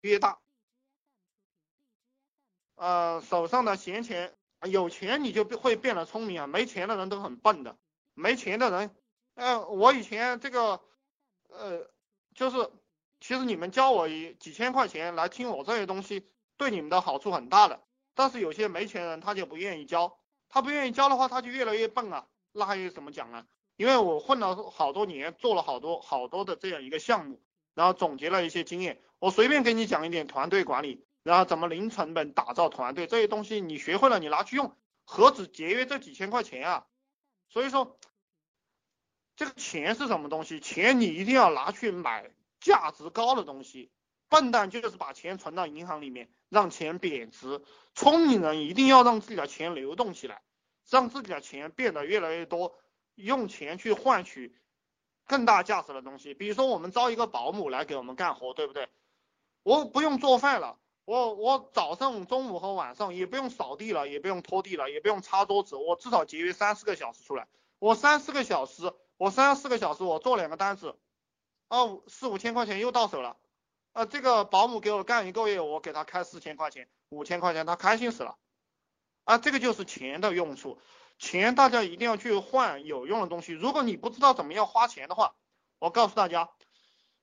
越大，呃，手上的闲钱，有钱你就会变得聪明啊，没钱的人都很笨的，没钱的人，呃，我以前这个，呃，就是，其实你们教我一几千块钱来听我这些东西，对你们的好处很大的，但是有些没钱人他就不愿意教，他不愿意教的话，他就越来越笨啊，那还有什么讲啊？因为我混了好多年，做了好多好多的这样一个项目，然后总结了一些经验。我随便给你讲一点团队管理，然后怎么零成本打造团队这些东西，你学会了，你拿去用，何止节约这几千块钱啊？所以说，这个钱是什么东西？钱你一定要拿去买价值高的东西。笨蛋就是把钱存到银行里面，让钱贬值。聪明人一定要让自己的钱流动起来，让自己的钱变得越来越多。用钱去换取更大价值的东西，比如说我们招一个保姆来给我们干活，对不对？我不用做饭了，我我早上、中午和晚上也不用扫地了，也不用拖地了，也不用擦桌子，我至少节约三四个小时出来。我三四个小时，我三四个小时，我做两个单子，啊，四五千块钱又到手了。啊，这个保姆给我干一个月，我给他开四千块钱、五千块钱，他开心死了。啊，这个就是钱的用处。钱大家一定要去换有用的东西。如果你不知道怎么样花钱的话，我告诉大家，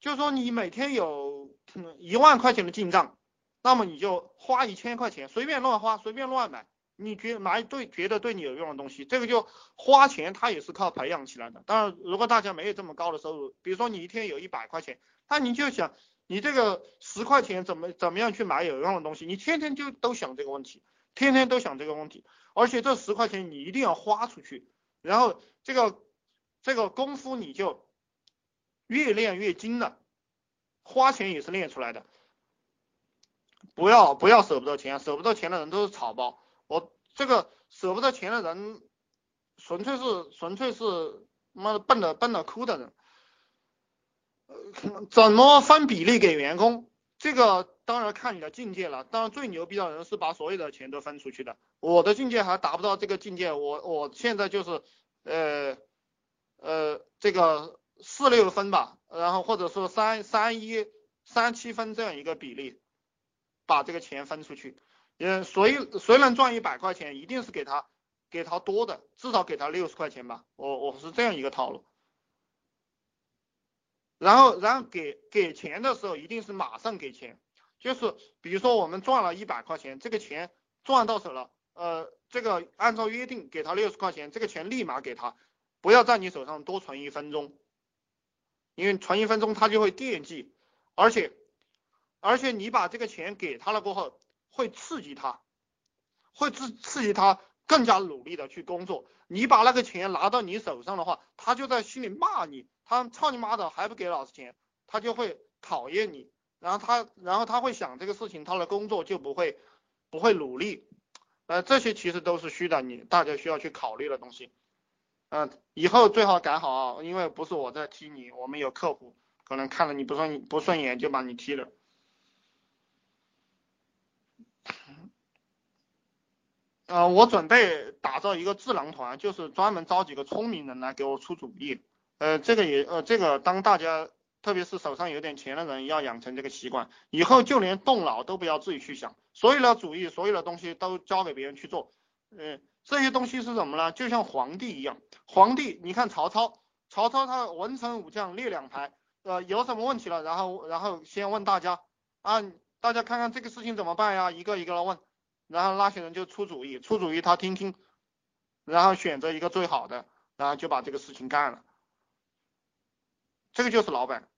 就是说你每天有一万块钱的进账，那么你就花一千块钱，随便乱花，随便乱买，你觉买对觉得对你有用的东西，这个就花钱它也是靠培养起来的。当然，如果大家没有这么高的收入，比如说你一天有一百块钱，那你就想你这个十块钱怎么怎么样去买有用的东西，你天天就都想这个问题。天天都想这个问题，而且这十块钱你一定要花出去，然后这个这个功夫你就越练越精了，花钱也是练出来的，不要不要舍不得钱，舍不得钱的人都是草包，我这个舍不得钱的人，纯粹是纯粹是妈的笨的笨的哭的人，怎么分比例给员工？这个当然看你的境界了，当然最牛逼的人是把所有的钱都分出去的。我的境界还达不到这个境界，我我现在就是呃呃这个四六分吧，然后或者说三三一三七分这样一个比例，把这个钱分出去。嗯，谁谁能赚一百块钱，一定是给他给他多的，至少给他六十块钱吧。我我是这样一个套路。然后，然后给给钱的时候，一定是马上给钱，就是比如说我们赚了一百块钱，这个钱赚到手了，呃，这个按照约定给他六十块钱，这个钱立马给他，不要在你手上多存一分钟，因为存一分钟他就会惦记，而且而且你把这个钱给他了过后，会刺激他，会刺刺激他更加努力的去工作。你把那个钱拿到你手上的话，他就在心里骂你。他操你妈的还不给老子钱，他就会讨厌你，然后他然后他会想这个事情，他的工作就不会不会努力，呃这些其实都是虚的，你大家需要去考虑的东西，嗯以后最好改好啊，因为不是我在踢你，我们有客户可能看了你不顺不顺眼就把你踢了，呃我准备打造一个智囊团，就是专门招几个聪明人来给我出主意。呃，这个也呃，这个当大家特别是手上有点钱的人要养成这个习惯，以后就连动脑都不要自己去想，所有的主意，所有的东西都交给别人去做。嗯，这些东西是什么呢？就像皇帝一样，皇帝，你看曹操，曹操他文臣武将列两排，呃，有什么问题了，然后然后先问大家，啊，大家看看这个事情怎么办呀？一个一个的问，然后那些人就出主意，出主意他听听，然后选择一个最好的，然后就把这个事情干了。这个就是老板。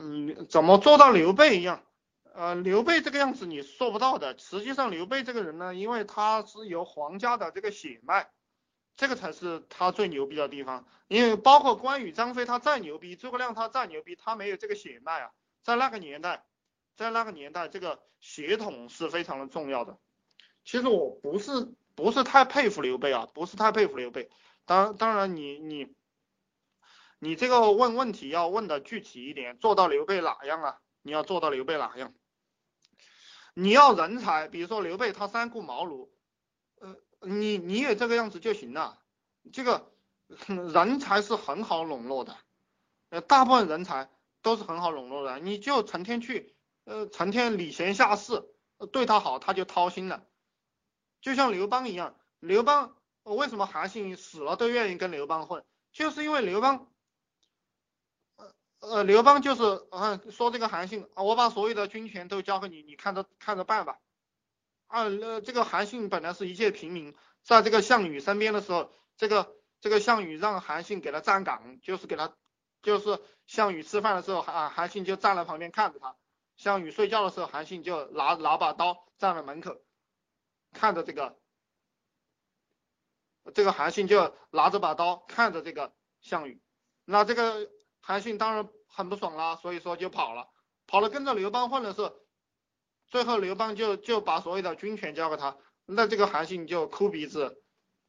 嗯，怎么做到刘备一样？呃，刘备这个样子你做不到的。实际上，刘备这个人呢，因为他是有皇家的这个血脉，这个才是他最牛逼的地方。因为包括关羽、张飞，他再牛逼，诸葛亮他再牛逼，他没有这个血脉啊，在那个年代。在那个年代，这个血统是非常的重要的。其实我不是不是太佩服刘备啊，不是太佩服刘备。当当然，你你你这个问问题要问的具体一点，做到刘备哪样啊？你要做到刘备哪样？你要人才，比如说刘备他三顾茅庐，你你也这个样子就行了。这个人才是很好笼络的，呃，大部分人才都是很好笼络的，你就成天去，呃，成天礼贤下士，对他好他就掏心了，就像刘邦一样，刘邦为什么韩信死了都愿意跟刘邦混，就是因为刘邦。呃，刘邦就是嗯，说这个韩信，我把所有的军权都交给你，你看着看着办吧。啊，呃，这个韩信本来是一介平民，在这个项羽身边的时候，这个这个项羽让韩信给他站岗，就是给他，就是项羽吃饭的时候，韩韩信就站在旁边看着他；项羽睡觉的时候，韩信就拿拿把刀站在门口，看着这个，这个韩信就拿着把刀看着这个项羽，那这个。韩信当然很不爽啦，所以说就跑了，跑了跟着刘邦混的是，最后刘邦就就把所有的军权交给他，那这个韩信就哭鼻子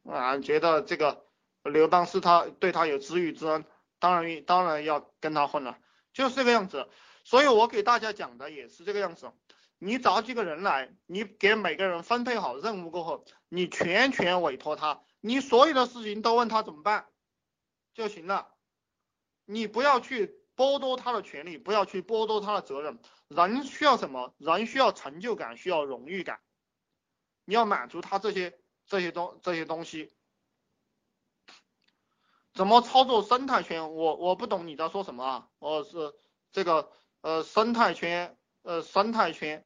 啊，觉得这个刘邦是他对他有知遇之恩，当然当然要跟他混了，就是这个样子。所以我给大家讲的也是这个样子，你找几个人来，你给每个人分配好任务过后，你全权委托他，你所有的事情都问他怎么办就行了。你不要去剥夺他的权利，不要去剥夺他的责任。人需要什么？人需要成就感，需要荣誉感。你要满足他这些这些东这些东西。怎么操作生态圈？我我不懂你在说什么啊？我是这个呃生态圈呃生态圈，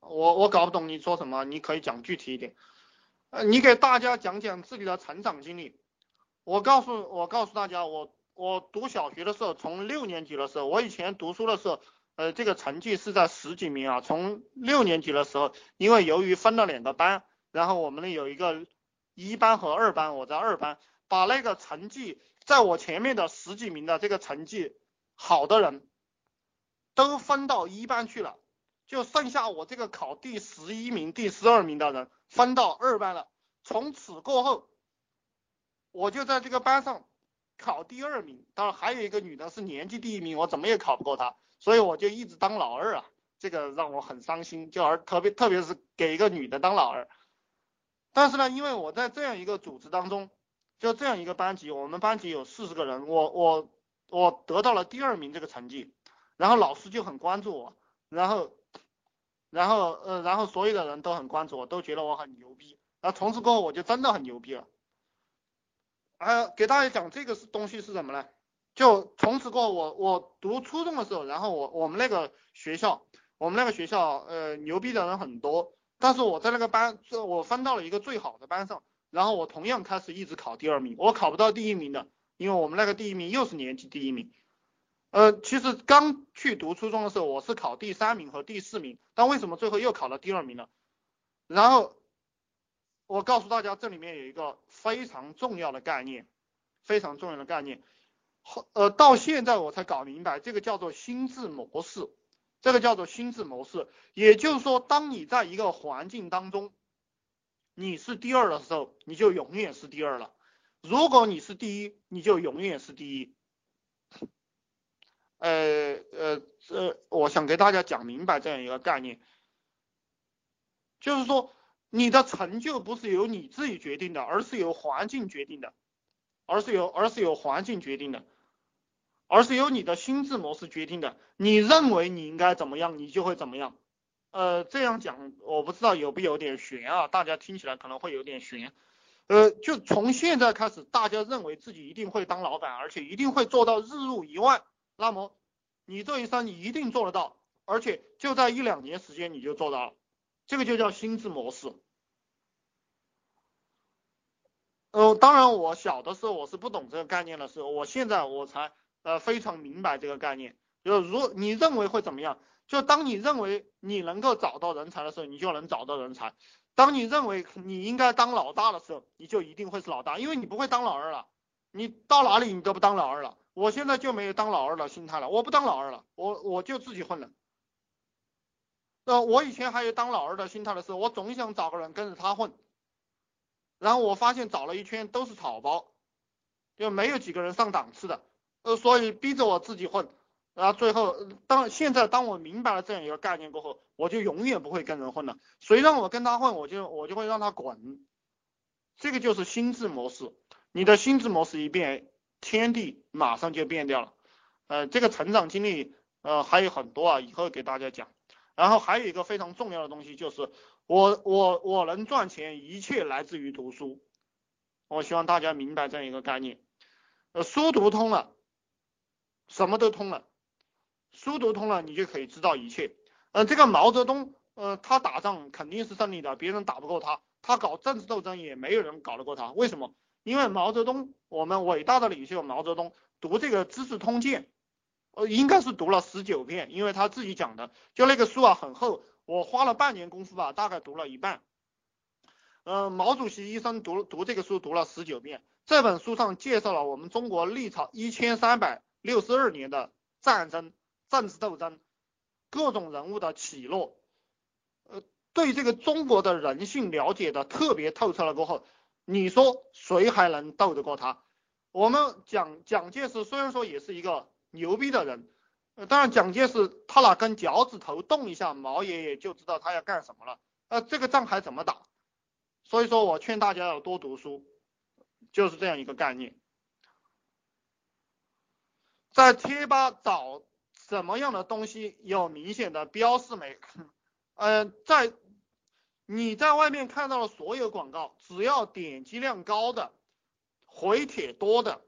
我我搞不懂你说什么，你可以讲具体一点。呃，你给大家讲讲自己的成长经历。我告诉我告诉大家，我我读小学的时候，从六年级的时候，我以前读书的时候，呃，这个成绩是在十几名啊。从六年级的时候，因为由于分了两个班，然后我们呢有一个一班和二班，我在二班，把那个成绩在我前面的十几名的这个成绩好的人，都分到一班去了，就剩下我这个考第十一名、第十二名的人分到二班了。从此过后。我就在这个班上考第二名，当然还有一个女的是年级第一名，我怎么也考不过她，所以我就一直当老二啊，这个让我很伤心，就而特别特别是给一个女的当老二。但是呢，因为我在这样一个组织当中，就这样一个班级，我们班级有四十个人，我我我得到了第二名这个成绩，然后老师就很关注我，然后然后呃然后所有的人都很关注我，都觉得我很牛逼，然后从此过后我就真的很牛逼了。呃，给大家讲这个是东西是什么呢？就从此过后，我我读初中的时候，然后我我们那个学校，我们那个学校，呃，牛逼的人很多，但是我在那个班，我分到了一个最好的班上，然后我同样开始一直考第二名，我考不到第一名的，因为我们那个第一名又是年级第一名。呃，其实刚去读初中的时候，我是考第三名和第四名，但为什么最后又考了第二名呢？然后。我告诉大家，这里面有一个非常重要的概念，非常重要的概念，后呃到现在我才搞明白，这个叫做心智模式，这个叫做心智模式，也就是说，当你在一个环境当中，你是第二的时候，你就永远是第二了；如果你是第一，你就永远是第一。呃呃呃，我想给大家讲明白这样一个概念，就是说。你的成就不是由你自己决定的，而是由环境决定的，而是由而是由环境决定的，而是由你的心智模式决定的。你认为你应该怎么样，你就会怎么样。呃，这样讲我不知道有不有点悬啊，大家听起来可能会有点悬。呃，就从现在开始，大家认为自己一定会当老板，而且一定会做到日入一万，那么你这一生你一定做得到，而且就在一两年时间你就做到了。这个就叫心智模式。呃，当然，我小的时候我是不懂这个概念的时候，我现在我才呃非常明白这个概念。就如你认为会怎么样？就当你认为你能够找到人才的时候，你就能找到人才；当你认为你应该当老大的时候，你就一定会是老大，因为你不会当老二了。你到哪里你都不当老二了。我现在就没有当老二的心态了，我不当老二了，我我就自己混了。呃，我以前还有当老二的心态的时候，我总想找个人跟着他混，然后我发现找了一圈都是草包，就没有几个人上档次的，呃，所以逼着我自己混，然后最后当现在当我明白了这样一个概念过后，我就永远不会跟人混了。谁让我跟他混，我就我就会让他滚。这个就是心智模式，你的心智模式一变，天地马上就变掉了。呃，这个成长经历呃还有很多啊，以后给大家讲。然后还有一个非常重要的东西就是，我我我能赚钱，一切来自于读书。我希望大家明白这样一个概念。呃，书读通了，什么都通了。书读通了，你就可以知道一切。嗯，这个毛泽东，呃，他打仗肯定是胜利的，别人打不过他。他搞政治斗争也没有人搞得过他。为什么？因为毛泽东，我们伟大的领袖毛泽东读这个《资治通鉴》，应该是读了十九遍，因为他自己讲的，就那个书啊很厚，我花了半年功夫吧，大概读了一半。嗯，毛主席一生读读这个书读了十九遍。这本书上介绍了我们中国历朝一千三百六十二年的战争。政治斗争，各种人物的起落，呃，对这个中国的人性了解的特别透彻了过后，你说谁还能斗得过他？我们蒋蒋介石虽然说也是一个牛逼的人，呃，当然蒋介石他那根脚趾头动一下，毛爷爷就知道他要干什么了，呃，这个仗还怎么打？所以说我劝大家要多读书，就是这样一个概念，在贴吧找。什么样的东西有明显的标示没？嗯，在你在外面看到的所有广告，只要点击量高的、回帖多的，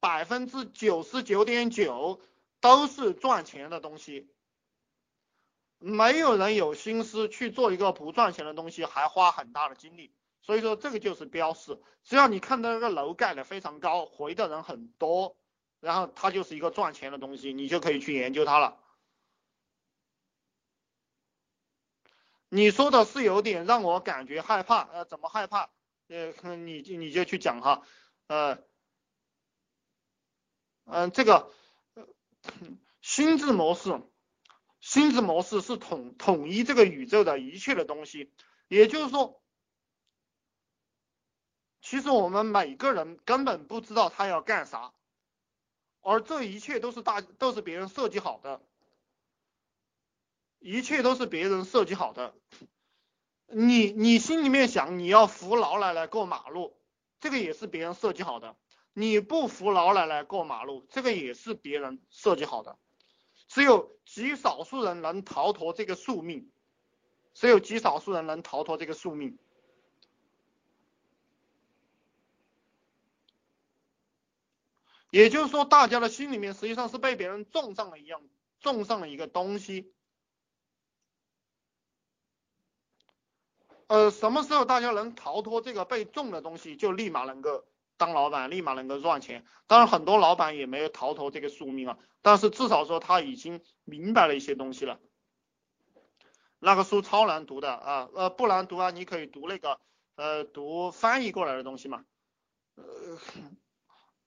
百分之九十九点九都是赚钱的东西。没有人有心思去做一个不赚钱的东西，还花很大的精力。所以说这个就是标示，只要你看到那个楼盖的非常高，回的人很多。然后它就是一个赚钱的东西，你就可以去研究它了。你说的是有点让我感觉害怕，呃，怎么害怕？呃，你你就去讲哈，呃，嗯，这个心智模式，心智模式是统统一这个宇宙的一切的东西，也就是说，其实我们每个人根本不知道他要干啥。而这一切都是大都是别人设计好的，一切都是别人设计好的。你你心里面想你要扶老奶奶过马路，这个也是别人设计好的。你不扶老奶奶过马路，这个也是别人设计好的。只有极少数人能逃脱这个宿命，只有极少数人能逃脱这个宿命。也就是说，大家的心里面实际上是被别人种上了一样，种上了一个东西。呃，什么时候大家能逃脱这个被种的东西，就立马能够当老板，立马能够赚钱。当然，很多老板也没有逃脱这个宿命啊，但是至少说他已经明白了一些东西了。那个书超难读的啊，呃，不难读啊，你可以读那个，呃，读翻译过来的东西嘛，呃。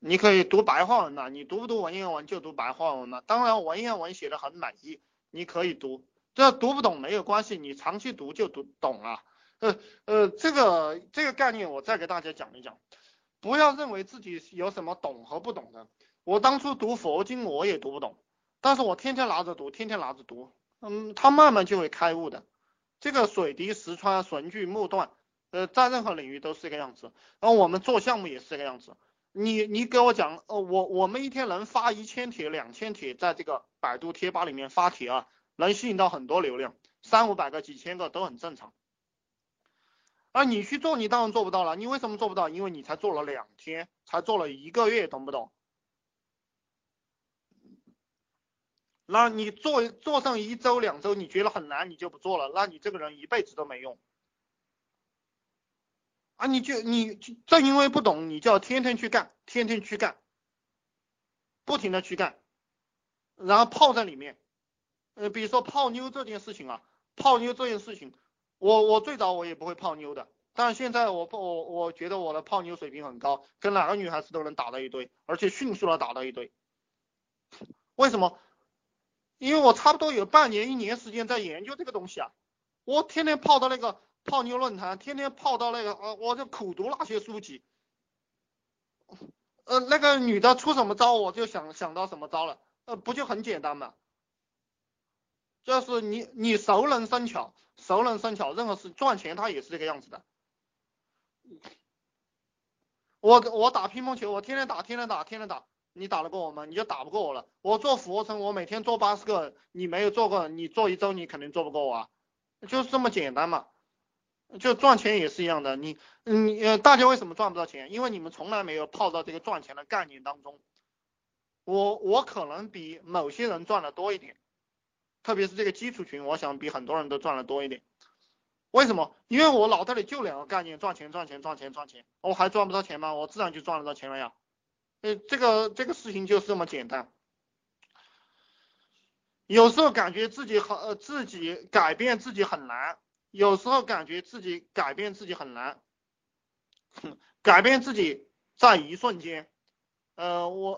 你可以读白话文嘛？你读不读文言文就读白话文嘛。当然文言文写的很满意，你可以读。这读不懂没有关系，你长期读就读懂了。呃呃，这个这个概念我再给大家讲一讲。不要认为自己有什么懂和不懂的。我当初读佛经我也读不懂，但是我天天拿着读，天天拿着读，嗯，他慢慢就会开悟的。这个水滴石穿，绳锯木断，呃，在任何领域都是这个样子。然后我们做项目也是这个样子。你你给我讲，呃，我我们一天能发一千帖、两千帖，在这个百度贴吧里面发帖啊，能吸引到很多流量，三五百个、几千个都很正常。而你去做，你当然做不到了。你为什么做不到？因为你才做了两天，才做了一个月，懂不懂？那你做做上一周、两周，你觉得很难，你就不做了，那你这个人一辈子都没用。啊，你就你正因为不懂，你就要天天去干，天天去干，不停的去干，然后泡在里面。呃，比如说泡妞这件事情啊，泡妞这件事情，我我最早我也不会泡妞的，但是现在我我我觉得我的泡妞水平很高，跟哪个女孩子都能打到一堆，而且迅速的打到一堆。为什么？因为我差不多有半年一年时间在研究这个东西啊，我天天泡到那个。泡妞论坛，天天泡到那个，呃，我就苦读那些书籍，呃，那个女的出什么招，我就想想到什么招了，呃，不就很简单吗？就是你你熟能生巧，熟能生巧，任何事赚钱它也是这个样子的。我我打乒乓球，我天天打，天天打，天天打，你打得过我吗？你就打不过我了。我做俯卧撑，我每天做八十个，你没有做过，你做一周你肯定做不过我啊，就是这么简单嘛。就赚钱也是一样的，你你呃，大家为什么赚不到钱？因为你们从来没有泡到这个赚钱的概念当中。我我可能比某些人赚的多一点，特别是这个基础群，我想比很多人都赚的多一点。为什么？因为我脑袋里就两个概念：赚钱、赚钱、赚钱、赚钱。我还赚不到钱吗？我自然就赚得到钱了呀。呃，这个这个事情就是这么简单。有时候感觉自己很呃自己改变自己很难，有时候感觉自己改变自己很难，改变自己在一瞬间。呃，我。